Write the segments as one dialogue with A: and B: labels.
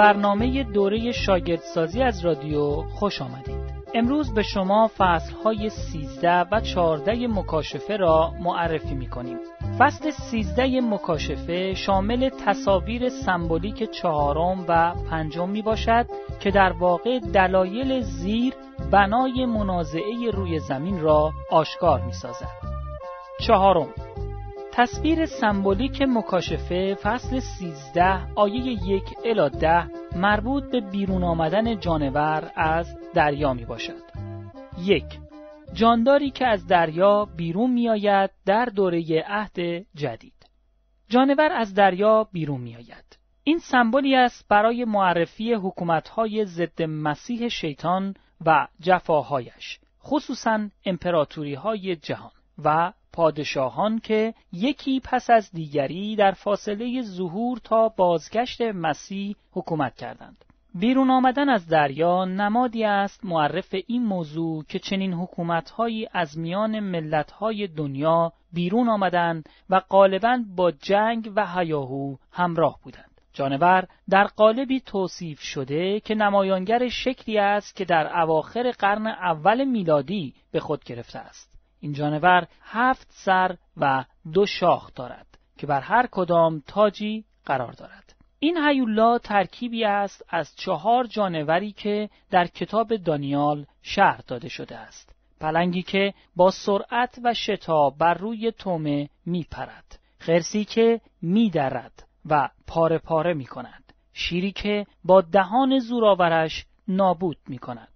A: برنامه دوره شاگردسازی از رادیو خوش آمدید. امروز به شما فصلهای 13 و 14 مکاشفه را معرفی می کنیم. فصل 13 مکاشفه شامل تصاویر سمبولیک چهارم و پنجم می باشد که در واقع دلایل زیر بنای منازعه روی زمین را آشکار می سازد. چهارم تصویر سمبولیک مکاشفه فصل 13 آیه یک الی ده مربوط به بیرون آمدن جانور از دریا می باشد. یک جانداری که از دریا بیرون می آید در دوره عهد جدید. جانور از دریا بیرون می آید. این سمبولی است برای معرفی حکومت‌های ضد مسیح شیطان و جفاهایش، خصوصا امپراتوری های جهان و پادشاهان که یکی پس از دیگری در فاصله ظهور تا بازگشت مسیح حکومت کردند. بیرون آمدن از دریا نمادی است معرف این موضوع که چنین حکومتهایی از میان ملتهای دنیا بیرون آمدند و غالبا با جنگ و هیاهو همراه بودند. جانور در قالبی توصیف شده که نمایانگر شکلی است که در اواخر قرن اول میلادی به خود گرفته است. این جانور هفت سر و دو شاخ دارد که بر هر کدام تاجی قرار دارد. این هیولا ترکیبی است از چهار جانوری که در کتاب دانیال شهر داده شده است. پلنگی که با سرعت و شتاب بر روی تومه می پرد. خرسی که می درد و پاره پاره می کند. شیری که با دهان زورآورش نابود می کند.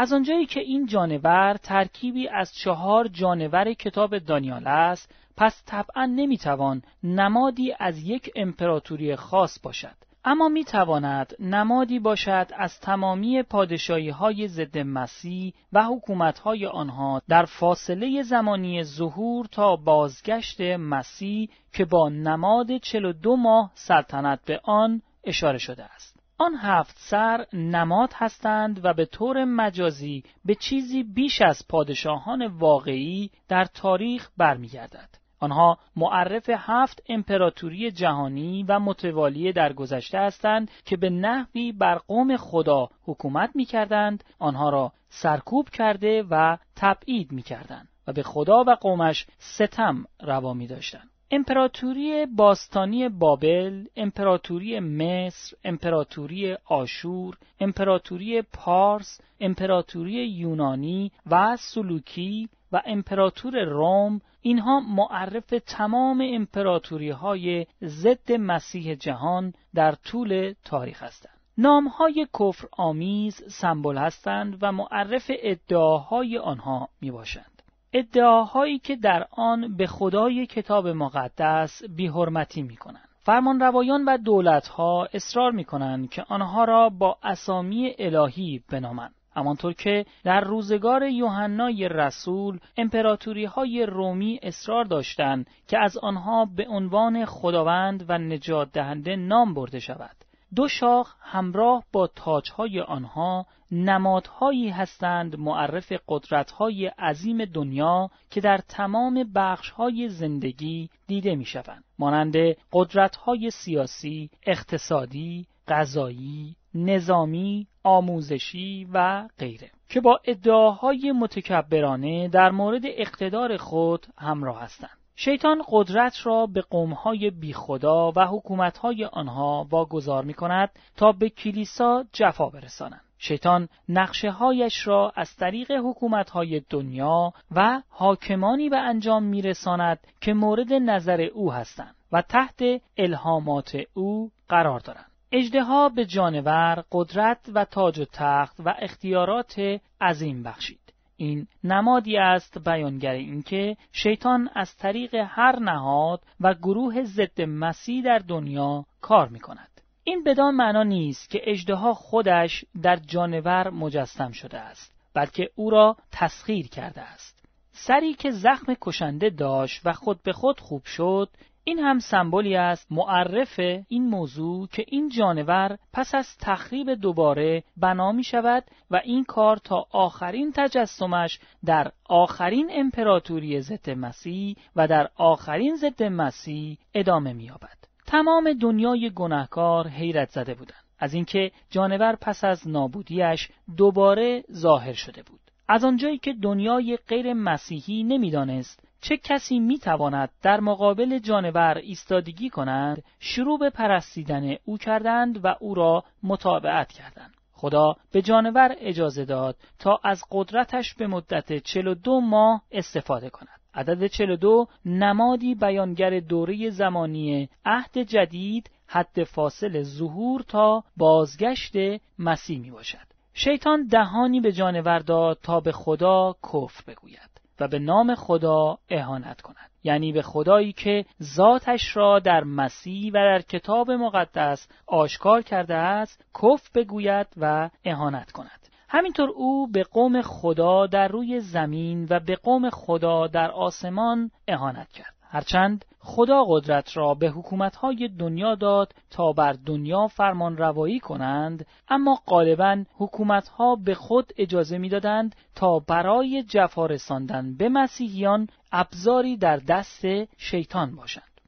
A: از آنجایی که این جانور ترکیبی از چهار جانور کتاب دانیال است پس طبعا نمی‌توان نمادی از یک امپراتوری خاص باشد. اما می‌تواند نمادی باشد از تمامی پادشاهی های ضد مسیح و حکومت های آنها در فاصله زمانی ظهور تا بازگشت مسیح که با نماد 42 ماه سلطنت به آن اشاره شده است. آن هفت سر نماد هستند و به طور مجازی به چیزی بیش از پادشاهان واقعی در تاریخ برمیگردد. آنها معرف هفت امپراتوری جهانی و متوالی در گذشته هستند که به نحوی بر قوم خدا حکومت می کردند، آنها را سرکوب کرده و تبعید می کردند و به خدا و قومش ستم روا می داشتند. امپراتوری باستانی بابل، امپراتوری مصر، امپراتوری آشور، امپراتوری پارس، امپراتوری یونانی و سلوکی و امپراتور روم اینها معرف تمام امپراتوری های ضد مسیح جهان در طول تاریخ هستند. نام های کفر آمیز سمبل هستند و معرف ادعاهای آنها می باشند. ادعاهایی که در آن به خدای کتاب مقدس بیحرمتی می کنند. فرمان روایان و دولتها اصرار می کنند که آنها را با اسامی الهی بنامند. همانطور که در روزگار یوحنای رسول امپراتوری های رومی اصرار داشتند که از آنها به عنوان خداوند و نجات دهنده نام برده شود. دو شاخ همراه با تاجهای آنها نمادهایی هستند معرف قدرتهای عظیم دنیا که در تمام بخشهای زندگی دیده می شوند. مانند قدرتهای سیاسی، اقتصادی، غذایی، نظامی، آموزشی و غیره که با ادعاهای متکبرانه در مورد اقتدار خود همراه هستند. شیطان قدرت را به قومهای بیخدا و حکومتهای آنها واگذار می کند تا به کلیسا جفا برسانند. شیطان نقشه هایش را از طریق حکومتهای دنیا و حاکمانی به انجام می رساند که مورد نظر او هستند و تحت الهامات او قرار دارند. اجدها به جانور قدرت و تاج و تخت و اختیارات عظیم بخشید. این نمادی است بیانگر اینکه شیطان از طریق هر نهاد و گروه ضد مسیح در دنیا کار می کند. این بدان معنا نیست که اجدها خودش در جانور مجسم شده است بلکه او را تسخیر کرده است سری که زخم کشنده داشت و خود به خود خوب شد این هم سمبولی است معرف این موضوع که این جانور پس از تخریب دوباره بنا می شود و این کار تا آخرین تجسمش در آخرین امپراتوری ضد مسیح و در آخرین ضد مسیح ادامه می یابد. تمام دنیای گناهکار حیرت زده بودند. از اینکه جانور پس از نابودیش دوباره ظاهر شده بود از آنجایی که دنیای غیر مسیحی نمی‌دانست چه کسی می‌تواند در مقابل جانور ایستادگی کنند شروع به پرستیدن او کردند و او را مطابعت کردند. خدا به جانور اجازه داد تا از قدرتش به مدت 42 ماه استفاده کند. عدد 42 نمادی بیانگر دوره زمانی عهد جدید حد فاصل ظهور تا بازگشت مسیح می باشد شیطان دهانی به جانور داد تا به خدا کفر بگوید. و به نام خدا اهانت کند. یعنی به خدایی که ذاتش را در مسیح و در کتاب مقدس آشکار کرده است کف بگوید و اهانت کند. همینطور او به قوم خدا در روی زمین و به قوم خدا در آسمان اهانت کرد. هرچند خدا قدرت را به حکومتهای دنیا داد تا بر دنیا فرمان روایی کنند اما غالبا حکومتها به خود اجازه می‌دادند تا برای جفا رساندن به مسیحیان ابزاری در دست شیطان باشند.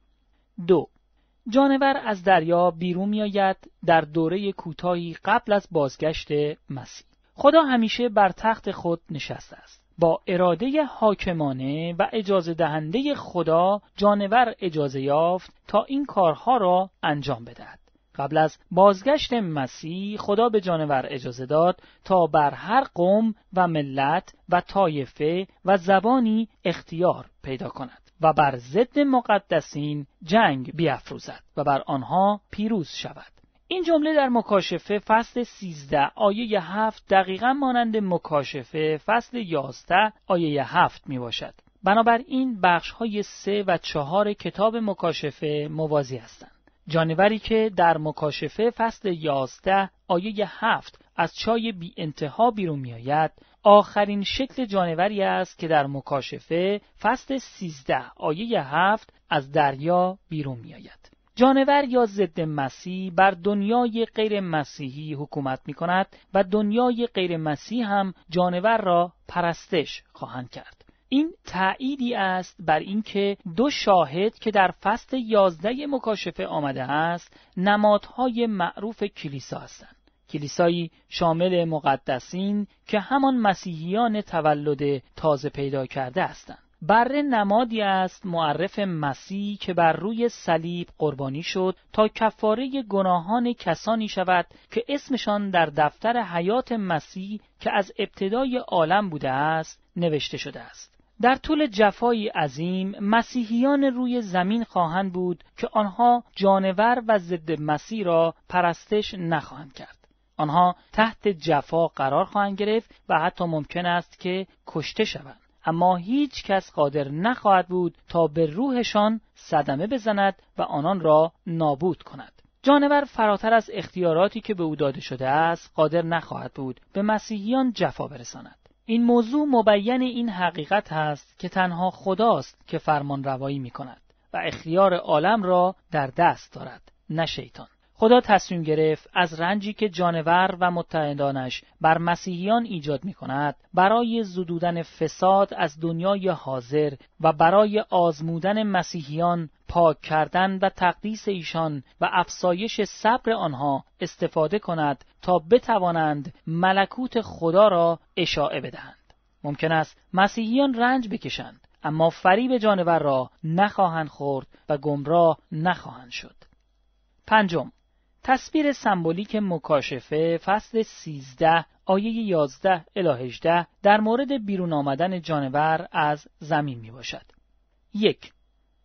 A: دو جانور از دریا بیرون میآید در دوره کوتاهی قبل از بازگشت مسیح. خدا همیشه بر تخت خود نشسته است. با اراده حاکمانه و اجازه دهنده خدا جانور اجازه یافت تا این کارها را انجام بدهد. قبل از بازگشت مسیح خدا به جانور اجازه داد تا بر هر قوم و ملت و طایفه و زبانی اختیار پیدا کند و بر ضد مقدسین جنگ بیافروزد و بر آنها پیروز شود. این جمله در مکاشفه فصل 13 آیه 7 دقیقا مانند مکاشفه فصل 11 آیه 7 می باشد. بنابراین بخش های 3 و 4 کتاب مکاشفه موازی هستند. جانوری که در مکاشفه فصل 11 آیه 7 از چای بی انتها بیرون می آید آخرین شکل جانوری است که در مکاشفه فصل 13 آیه 7 از دریا بیرون می آید. جانور یا ضد مسیح بر دنیای غیر مسیحی حکومت می کند و دنیای غیر مسیح هم جانور را پرستش خواهند کرد. این تأییدی است بر اینکه دو شاهد که در فصل یازده مکاشفه آمده است نمادهای معروف کلیسا هستند. کلیسایی شامل مقدسین که همان مسیحیان تولد تازه پیدا کرده هستند. بره نمادی است معرف مسیح که بر روی صلیب قربانی شد تا کفاره گناهان کسانی شود که اسمشان در دفتر حیات مسیح که از ابتدای عالم بوده است نوشته شده است. در طول جفایی عظیم مسیحیان روی زمین خواهند بود که آنها جانور و ضد مسیح را پرستش نخواهند کرد. آنها تحت جفا قرار خواهند گرفت و حتی ممکن است که کشته شوند. اما هیچ کس قادر نخواهد بود تا به روحشان صدمه بزند و آنان را نابود کند. جانور فراتر از اختیاراتی که به او داده شده است قادر نخواهد بود به مسیحیان جفا برساند. این موضوع مبین این حقیقت است که تنها خداست که فرمان روایی می کند و اختیار عالم را در دست دارد نه شیطان. خدا تصمیم گرفت از رنجی که جانور و متحدانش بر مسیحیان ایجاد می کند برای زدودن فساد از دنیای حاضر و برای آزمودن مسیحیان پاک کردن و تقدیس ایشان و افسایش صبر آنها استفاده کند تا بتوانند ملکوت خدا را اشاعه بدهند. ممکن است مسیحیان رنج بکشند اما فریب جانور را نخواهند خورد و گمراه نخواهند شد. پنجم تصویر سمبولیک مکاشفه فصل 13 آیه 11 الی 18 در مورد بیرون آمدن جانور از زمین می باشد. یک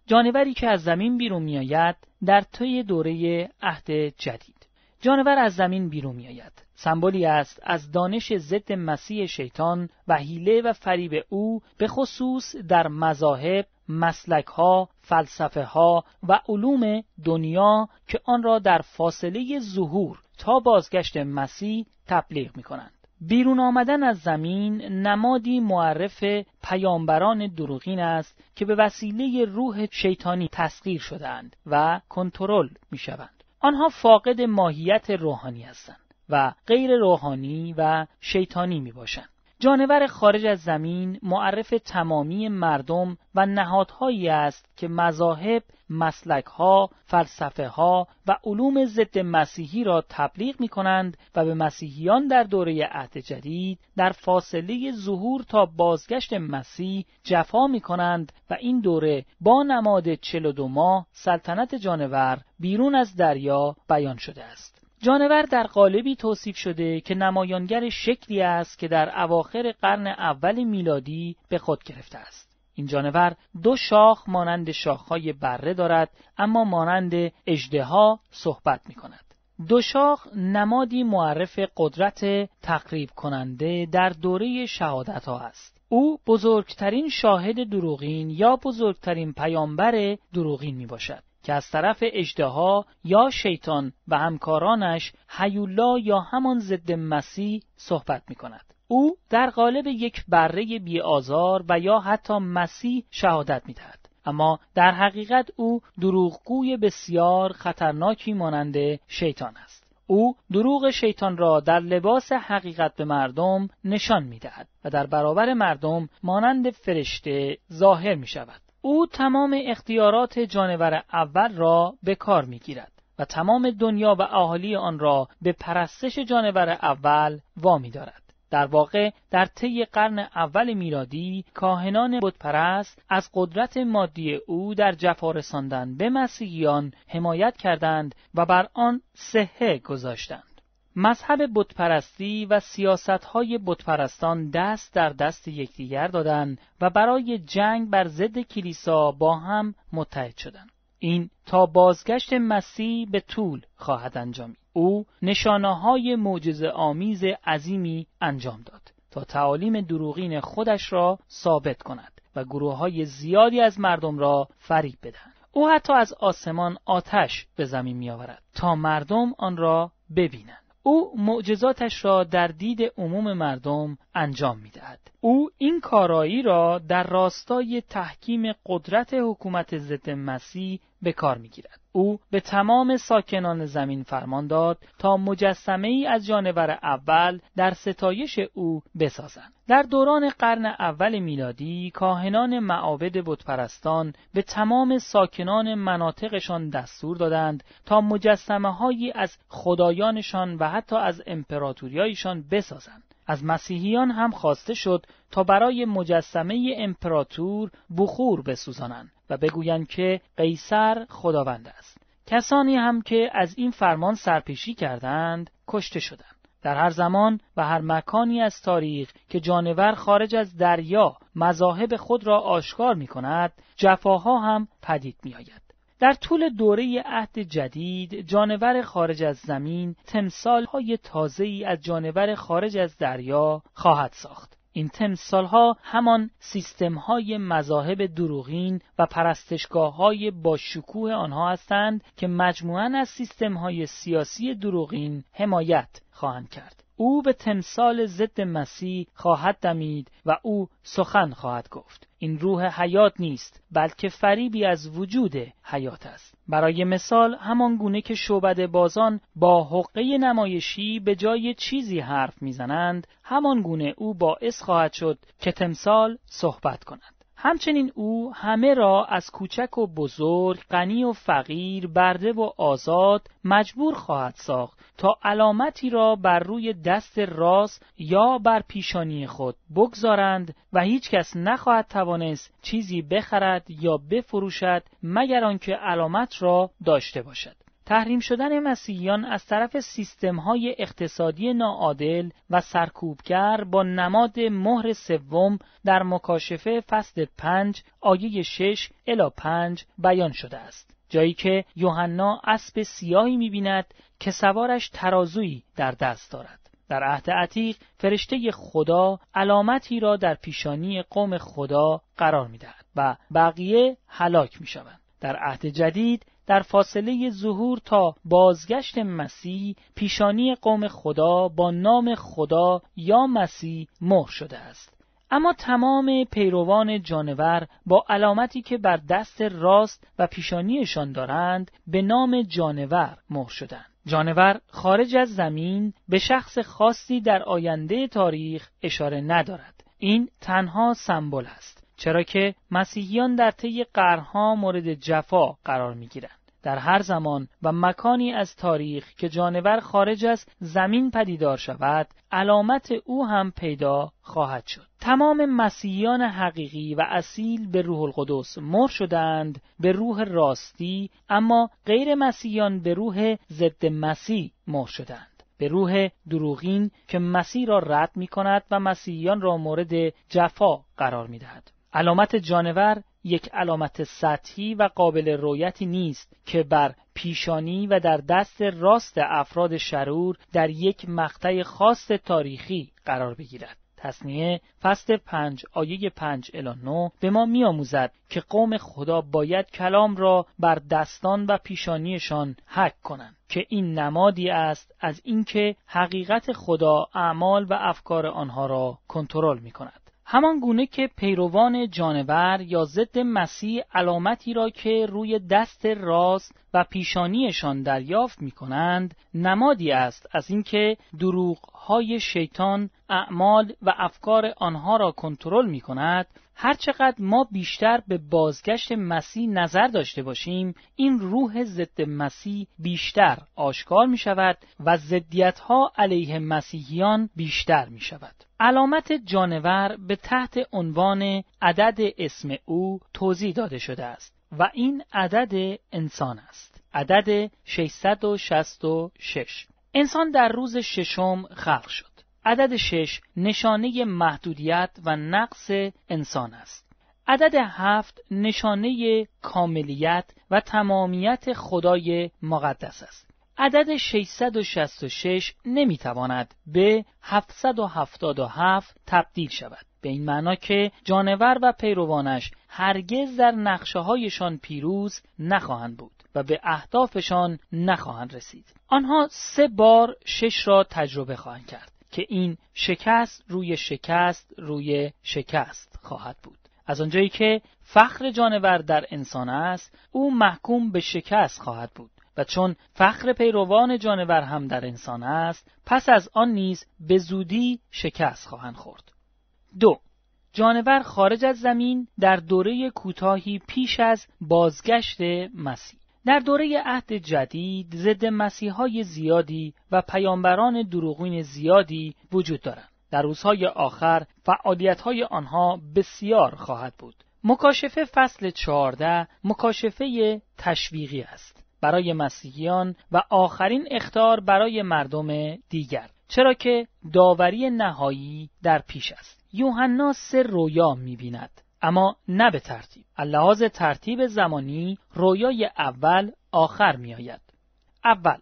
A: جانوری که از زمین بیرون می آید در طی دوره عهد جدید. جانور از زمین بیرون می آید. سمبولی است از دانش ضد مسیح شیطان و حیله و فریب او به خصوص در مذاهب مسلک ها، فلسفه ها و علوم دنیا که آن را در فاصله ظهور تا بازگشت مسیح تبلیغ می کنند. بیرون آمدن از زمین نمادی معرف پیامبران دروغین است که به وسیله روح شیطانی تسخیر شدهاند و کنترل می شوند. آنها فاقد ماهیت روحانی هستند و غیر روحانی و شیطانی می باشند. جانور خارج از زمین معرف تمامی مردم و نهادهایی است که مذاهب، مسلکها، فلسفه ها و علوم ضد مسیحی را تبلیغ می کنند و به مسیحیان در دوره عهد جدید در فاصله ظهور تا بازگشت مسیح جفا می کنند و این دوره با نماد 42 ماه سلطنت جانور بیرون از دریا بیان شده است. جانور در قالبی توصیف شده که نمایانگر شکلی است که در اواخر قرن اول میلادی به خود گرفته است. این جانور دو شاخ مانند شاخهای بره دارد اما مانند اجدها صحبت می کند. دو شاخ نمادی معرف قدرت تقریب کننده در دوره شهادت ها است. او بزرگترین شاهد دروغین یا بزرگترین پیامبر دروغین می باشد. که از طرف اجدها یا شیطان و همکارانش حیولا یا همان ضد مسیح صحبت می کند. او در قالب یک بره بی آزار و یا حتی مسیح شهادت می دهد. اما در حقیقت او دروغگوی بسیار خطرناکی مانند شیطان است. او دروغ شیطان را در لباس حقیقت به مردم نشان می دهد و در برابر مردم مانند فرشته ظاهر می شود. او تمام اختیارات جانور اول را به کار می گیرد و تمام دنیا و اهالی آن را به پرستش جانور اول وامی دارد. در واقع در طی قرن اول میلادی کاهنان بتپرست از قدرت مادی او در جفا رساندن به مسیحیان حمایت کردند و بر آن صحه گذاشتند. مذهب بتپرستی و سیاستهای بتپرستان دست در دست یکدیگر دادند و برای جنگ بر ضد کلیسا با هم متحد شدند. این تا بازگشت مسیح به طول خواهد انجامید. او نشانه های معجز آمیز عظیمی انجام داد تا تعالیم دروغین خودش را ثابت کند و گروه های زیادی از مردم را فریب بدهند. او حتی از آسمان آتش به زمین می آورد تا مردم آن را ببینند. او معجزاتش را در دید عموم مردم انجام می دهد. او این کارایی را در راستای تحکیم قدرت حکومت ضد مسیح به کار می گیرد. او به تمام ساکنان زمین فرمان داد تا مجسمه ای از جانور اول در ستایش او بسازند. در دوران قرن اول میلادی کاهنان معابد بتپرستان به تمام ساکنان مناطقشان دستور دادند تا مجسمه هایی از خدایانشان و حتی از امپراتوریایشان بسازند. از مسیحیان هم خواسته شد تا برای مجسمه امپراتور بخور بسوزانند و بگویند که قیصر خداوند است. کسانی هم که از این فرمان سرپیشی کردند کشته شدند. در هر زمان و هر مکانی از تاریخ که جانور خارج از دریا مذاهب خود را آشکار می کند جفاها هم پدید می آید. در طول دوره عهد جدید جانور خارج از زمین تمثال های تازه ای از جانور خارج از دریا خواهد ساخت. این تمثال ها همان سیستم های مذاهب دروغین و پرستشگاه های با شکوه آنها هستند که مجموعاً از سیستم های سیاسی دروغین حمایت خواهند کرد. او به تمثال ضد مسیح خواهد دمید و او سخن خواهد گفت. این روح حیات نیست بلکه فریبی از وجود حیات است برای مثال همان گونه که شعبد بازان با حقه نمایشی به جای چیزی حرف می‌زنند همان گونه او باعث خواهد شد که تمثال صحبت کند همچنین او همه را از کوچک و بزرگ، غنی و فقیر، برده و آزاد مجبور خواهد ساخت تا علامتی را بر روی دست راست یا بر پیشانی خود بگذارند و هیچ کس نخواهد توانست چیزی بخرد یا بفروشد مگر آنکه علامت را داشته باشد. تحریم شدن مسیحیان از طرف سیستم های اقتصادی ناعادل و سرکوبگر با نماد مهر سوم در مکاشفه فصل پنج آیه شش الا پنج بیان شده است. جایی که یوحنا اسب سیاهی می‌بیند که سوارش ترازویی در دست دارد. در عهد عتیق فرشته خدا علامتی را در پیشانی قوم خدا قرار می‌دهد و بقیه هلاک می‌شوند. در عهد جدید در فاصله ظهور تا بازگشت مسیح پیشانی قوم خدا با نام خدا یا مسیح مهر شده است اما تمام پیروان جانور با علامتی که بر دست راست و پیشانیشان دارند به نام جانور مهر شدند جانور خارج از زمین به شخص خاصی در آینده تاریخ اشاره ندارد. این تنها سمبل است. چرا که مسیحیان در طی قرنها مورد جفا قرار می گیرند. در هر زمان و مکانی از تاریخ که جانور خارج از زمین پدیدار شود علامت او هم پیدا خواهد شد تمام مسیحیان حقیقی و اصیل به روح القدس مر شدند به روح راستی اما غیر مسیحیان به روح ضد مسیح مر شدند به روح دروغین که مسیح را رد می کند و مسیحیان را مورد جفا قرار می دهد. علامت جانور یک علامت سطحی و قابل رویتی نیست که بر پیشانی و در دست راست افراد شرور در یک مقطع خاص تاریخی قرار بگیرد. تصنیه فصل پنج آیه پنج الی نو به ما میآموزد که قوم خدا باید کلام را بر دستان و پیشانیشان حک کنند که این نمادی است از اینکه حقیقت خدا اعمال و افکار آنها را کنترل می کند. همان گونه که پیروان جانور یا ضد مسیح علامتی را که روی دست راست و پیشانیشان دریافت می کنند نمادی است از اینکه های شیطان اعمال و افکار آنها را کنترل می کند هرچقدر ما بیشتر به بازگشت مسیح نظر داشته باشیم این روح ضد مسیح بیشتر آشکار می شود و زدیت ها علیه مسیحیان بیشتر می شود علامت جانور به تحت عنوان عدد اسم او توضیح داده شده است و این عدد انسان است. عدد 666 انسان در روز ششم خلق شد. عدد شش نشانه محدودیت و نقص انسان است. عدد هفت نشانه کاملیت و تمامیت خدای مقدس است. عدد 666 نمی‌تواند به 777 تبدیل شود. به این معنا که جانور و پیروانش هرگز در نقشه هایشان پیروز نخواهند بود و به اهدافشان نخواهند رسید. آنها سه بار شش را تجربه خواهند کرد. که این شکست روی شکست روی شکست خواهد بود. از آنجایی که فخر جانور در انسان است او محکوم به شکست خواهد بود. و چون فخر پیروان جانور هم در انسان است پس از آن نیز به زودی شکست خواهند خورد. دو جانور خارج از زمین در دوره کوتاهی پیش از بازگشت مسیح. در دوره عهد جدید ضد مسیحای زیادی و پیامبران دروغین زیادی وجود دارند. در روزهای آخر فعالیتهای آنها بسیار خواهد بود. مکاشفه فصل 14 مکاشفه تشویقی است برای مسیحیان و آخرین اختار برای مردم دیگر چرا که داوری نهایی در پیش است یوحنا سه رویا می‌بیند اما نه به ترتیب اللحاظ ترتیب زمانی رویای اول آخر می آید. اول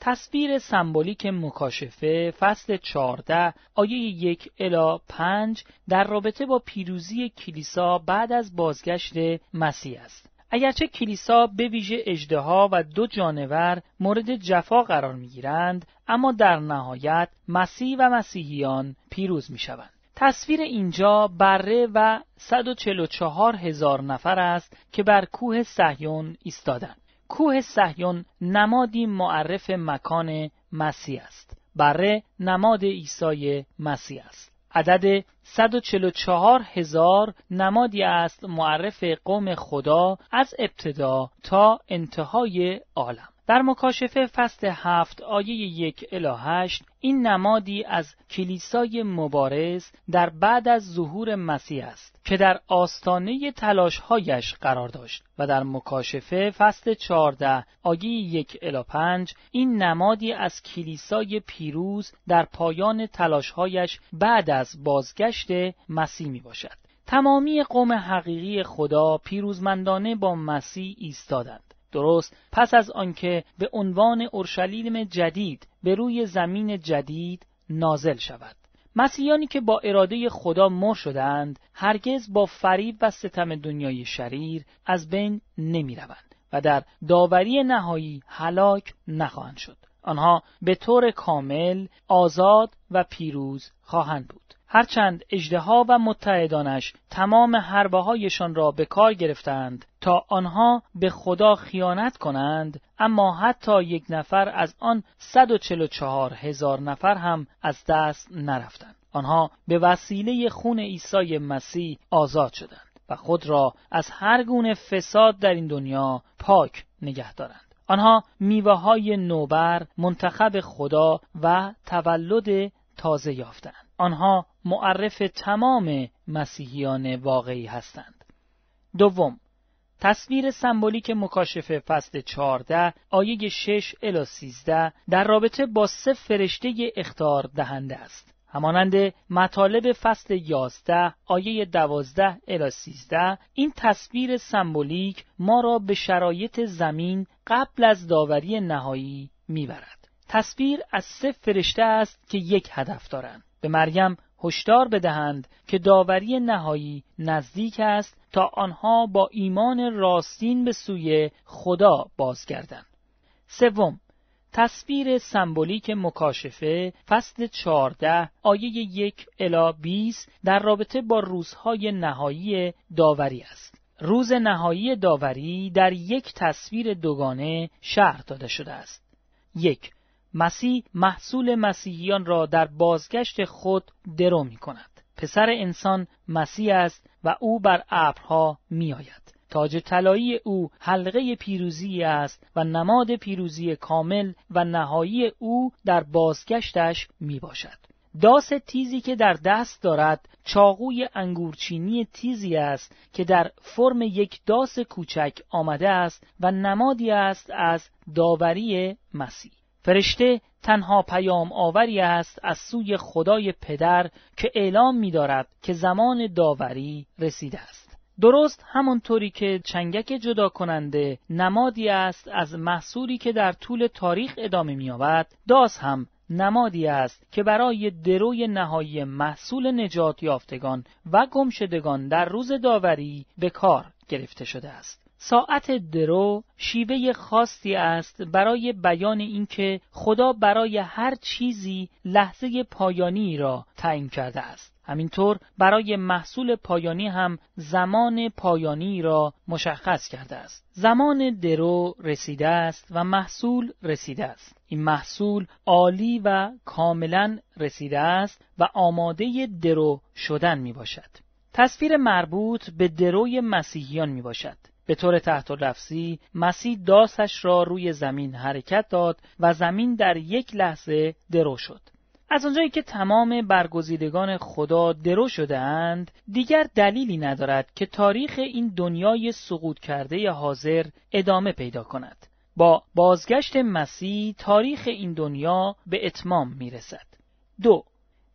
A: تصویر سمبولیک مکاشفه فصل 14 آیه یک الا 5 در رابطه با پیروزی کلیسا بعد از بازگشت مسیح است. اگرچه کلیسا به ویژه اجدها و دو جانور مورد جفا قرار می گیرند، اما در نهایت مسیح و مسیحیان پیروز می شوند. تصویر اینجا بره و 144 هزار نفر است که بر کوه صهیون ایستادند. کوه صهیون نمادی معرف مکان مسیح است. بره نماد عیسی مسیح است. عدد 144 هزار نمادی است معرف قوم خدا از ابتدا تا انتهای عالم. در مکاشفه فصل هفت آیه یک الی هشت این نمادی از کلیسای مبارز در بعد از ظهور مسیح است که در آستانه تلاشهایش قرار داشت و در مکاشفه فصل 14 آیه یک الی پنج این نمادی از کلیسای پیروز در پایان تلاشهایش بعد از بازگشت مسیح می باشد. تمامی قوم حقیقی خدا پیروزمندانه با مسیح ایستادند. درست پس از آنکه به عنوان اورشلیم جدید به روی زمین جدید نازل شود. مسیحیانی که با اراده خدا مر شدند هرگز با فریب و ستم دنیای شریر از بین نمی روند و در داوری نهایی هلاک نخواهند شد. آنها به طور کامل آزاد و پیروز خواهند بود. هرچند اجدها و متحدانش تمام حربه هایشان را به کار گرفتند تا آنها به خدا خیانت کنند اما حتی یک نفر از آن 144 هزار نفر هم از دست نرفتند. آنها به وسیله خون عیسی مسیح آزاد شدند و خود را از هر گونه فساد در این دنیا پاک نگه دارند. آنها میوه های نوبر منتخب خدا و تولد تازه یافتند. آنها معرف تمام مسیحیان واقعی هستند دوم تصویر سمبولیک مکاشفه فصل 14 آیه 6 الی 13 در رابطه با سه فرشته اختار دهنده است. همانند مطالب فصل 11 آیه 12 الی 13 این تصویر سمبولیک ما را به شرایط زمین قبل از داوری نهایی می‌برد. تصویر از سه فرشته است که یک هدف دارند. به مریم هشدار بدهند که داوری نهایی نزدیک است تا آنها با ایمان راستین به سوی خدا بازگردند. سوم تصویر سمبولیک مکاشفه فصل 14 آیه یک الا 20 در رابطه با روزهای نهایی داوری است. روز نهایی داوری در یک تصویر دوگانه شرح داده شده است. یک مسیح محصول مسیحیان را در بازگشت خود درو می کند. پسر انسان مسیح است و او بر ابرها می آید. تاج طلایی او حلقه پیروزی است و نماد پیروزی کامل و نهایی او در بازگشتش می باشد. داس تیزی که در دست دارد چاقوی انگورچینی تیزی است که در فرم یک داس کوچک آمده است و نمادی است از داوری مسیح. فرشته تنها پیام آوری است از سوی خدای پدر که اعلام می دارد که زمان داوری رسیده است. درست همانطوری که چنگک جدا کننده نمادی است از محصولی که در طول تاریخ ادامه می‌یابد، داس هم نمادی است که برای دروی نهایی محصول نجات یافتگان و گمشدگان در روز داوری به کار گرفته شده است. ساعت درو شیوه خاصی است برای بیان اینکه خدا برای هر چیزی لحظه پایانی را تعیین کرده است. همینطور برای محصول پایانی هم زمان پایانی را مشخص کرده است. زمان درو رسیده است و محصول رسیده است. این محصول عالی و کاملا رسیده است و آماده درو شدن می باشد. تصویر مربوط به دروی مسیحیان می باشد. به طور تحت لفظی مسیح داسش را روی زمین حرکت داد و زمین در یک لحظه درو شد. از آنجایی که تمام برگزیدگان خدا درو شده اند دیگر دلیلی ندارد که تاریخ این دنیای سقوط کرده حاضر ادامه پیدا کند. با بازگشت مسیح تاریخ این دنیا به اتمام می رسد. دو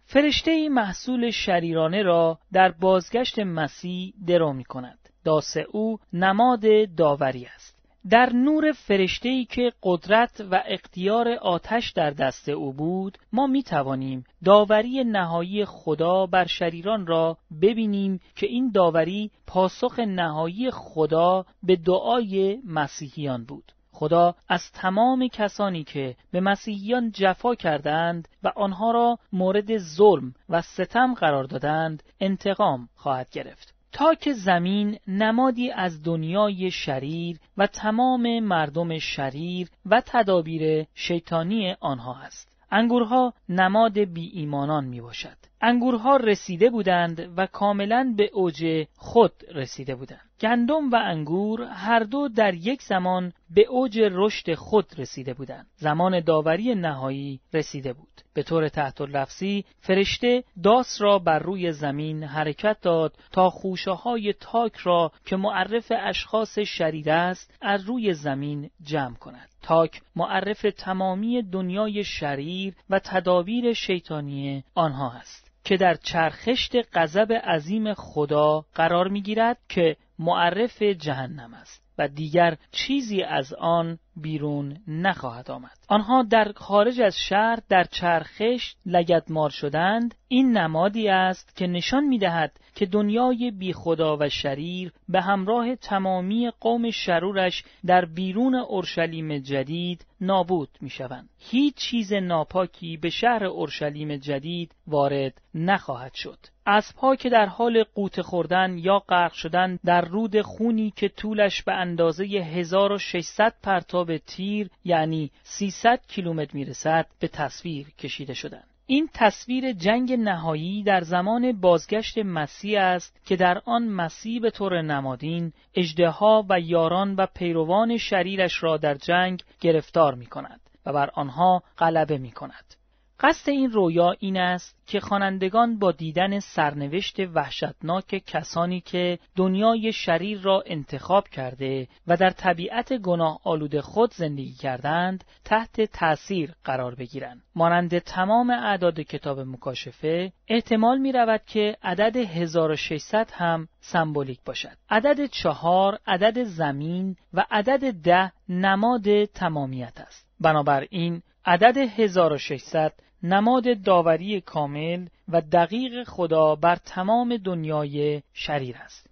A: فرشته محصول شریرانه را در بازگشت مسیح درو می کند. داس او نماد داوری است. در نور فرشته‌ای که قدرت و اختیار آتش در دست او بود ما می توانیم داوری نهایی خدا بر شریران را ببینیم که این داوری پاسخ نهایی خدا به دعای مسیحیان بود. خدا از تمام کسانی که به مسیحیان جفا کردند و آنها را مورد ظلم و ستم قرار دادند انتقام خواهد گرفت. تاک زمین نمادی از دنیای شریر و تمام مردم شریر و تدابیر شیطانی آنها است. انگورها نماد بی ایمانان می باشد. انگورها رسیده بودند و کاملا به اوج خود رسیده بودند. گندم و انگور هر دو در یک زمان به اوج رشد خود رسیده بودند. زمان داوری نهایی رسیده بود. به طور تحت لفظی فرشته داس را بر روی زمین حرکت داد تا خوشه های تاک را که معرف اشخاص شریر است از روی زمین جمع کند. تاک معرف تمامی دنیای شریر و تدابیر شیطانی آنها است. که در چرخشت غضب عظیم خدا قرار می‌گیرد که معرف جهنم است و دیگر چیزی از آن بیرون نخواهد آمد آنها در خارج از شهر در چرخش لگدمال شدند این نمادی است که نشان می دهد که دنیای بی خدا و شریر به همراه تمامی قوم شرورش در بیرون اورشلیم جدید نابود می شوند. هیچ چیز ناپاکی به شهر اورشلیم جدید وارد نخواهد شد. اسبها که در حال قوت خوردن یا غرق شدن در رود خونی که طولش به اندازه 1600 پرتاب تیر یعنی 300 کیلومتر می‌رسد به تصویر کشیده شدند. این تصویر جنگ نهایی در زمان بازگشت مسیح است که در آن مسیح به طور نمادین اجدها و یاران و پیروان شریرش را در جنگ گرفتار می کند و بر آنها غلبه می کند. قصد این رویا این است که خوانندگان با دیدن سرنوشت وحشتناک کسانی که دنیای شریر را انتخاب کرده و در طبیعت گناه آلود خود زندگی کردند تحت تأثیر قرار بگیرند. مانند تمام اعداد کتاب مکاشفه احتمال می رود که عدد 1600 هم سمبولیک باشد. عدد چهار عدد زمین و عدد ده نماد تمامیت است. بنابراین عدد 1600 نماد داوری کامل و دقیق خدا بر تمام دنیای شریر است.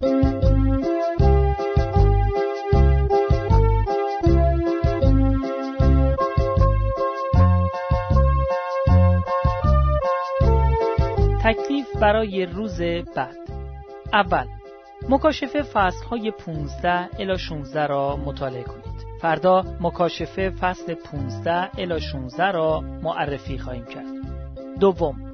A: تکلیف برای روز بعد اول مکاشفه فصل های 15 الی 16 را مطالعه کنید. فردا مکاشفه فصل 15 الی 16 را معرفی خواهیم کرد. دوم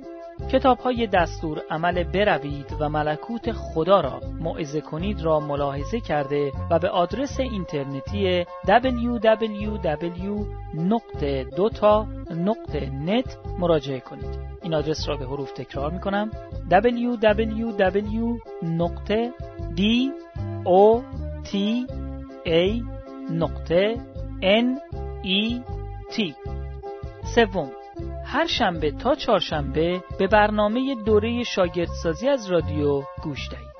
A: کتاب های دستور عمل بروید و ملکوت خدا را موعظه کنید را ملاحظه کرده و به آدرس اینترنتی www.nokte.net مراجعه کنید. این آدرس را به حروف تکرار می کنم www.nokte نقطه N E T سوم هر شنبه تا چهارشنبه به برنامه دوره شاگردسازی از رادیو گوش دهید.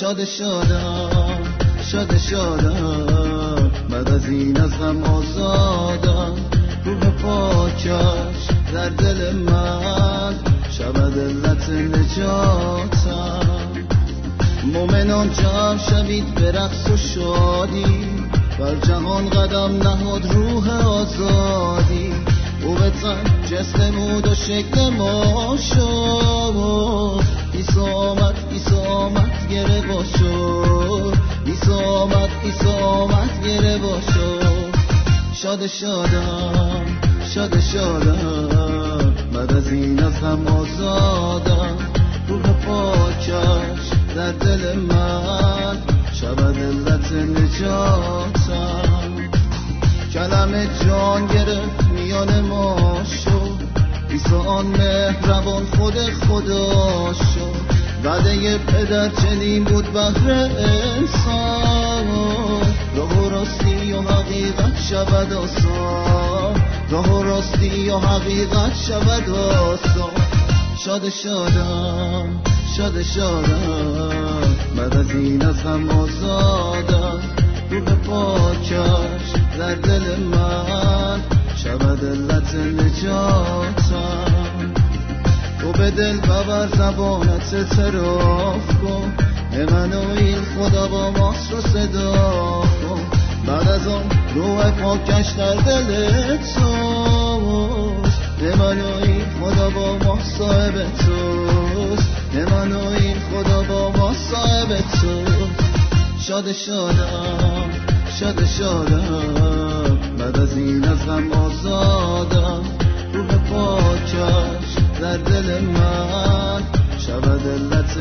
A: شاد شادم شاد شادم. بعد از این از غم آزادم. روح پاکش در دل من. شود علت نجاتم. مومنان جمع شوید به رقص و شادی. بر جهان قدم نهاد روح آزادی. او به تن جسم مود و شکل ما شد. ایسا آمد ایسا آمد گره باشد. شاد شادم شاد شادم. بعد از این از هم آزادم. روح پاکش در دل من. شود علت نجاتم. کلم جان گرفت میان ما شد. ایسا آن مهربان خود خدا شد. وعده پدر چنین بود بهر انسان. حقیقت شود آسان. راه و راستی و حقیقت شود آسان. شاد شادم شاد شادم. بعد از این از هم آزادم. روح پاکش در دل من. شود علت نجاتم. تو به دل ببر زبانت اعتراف کن. امنویل خدا با ماست رو صدا کن. بعد از آن روح پاکش در دل توست. امنویل خدا با ما صاحب توست. امنویل خدا با ما صاحب توست. شاد شادم شاد شادم بعد از این از غم آزادم. روح پاکش در دل من. شود علت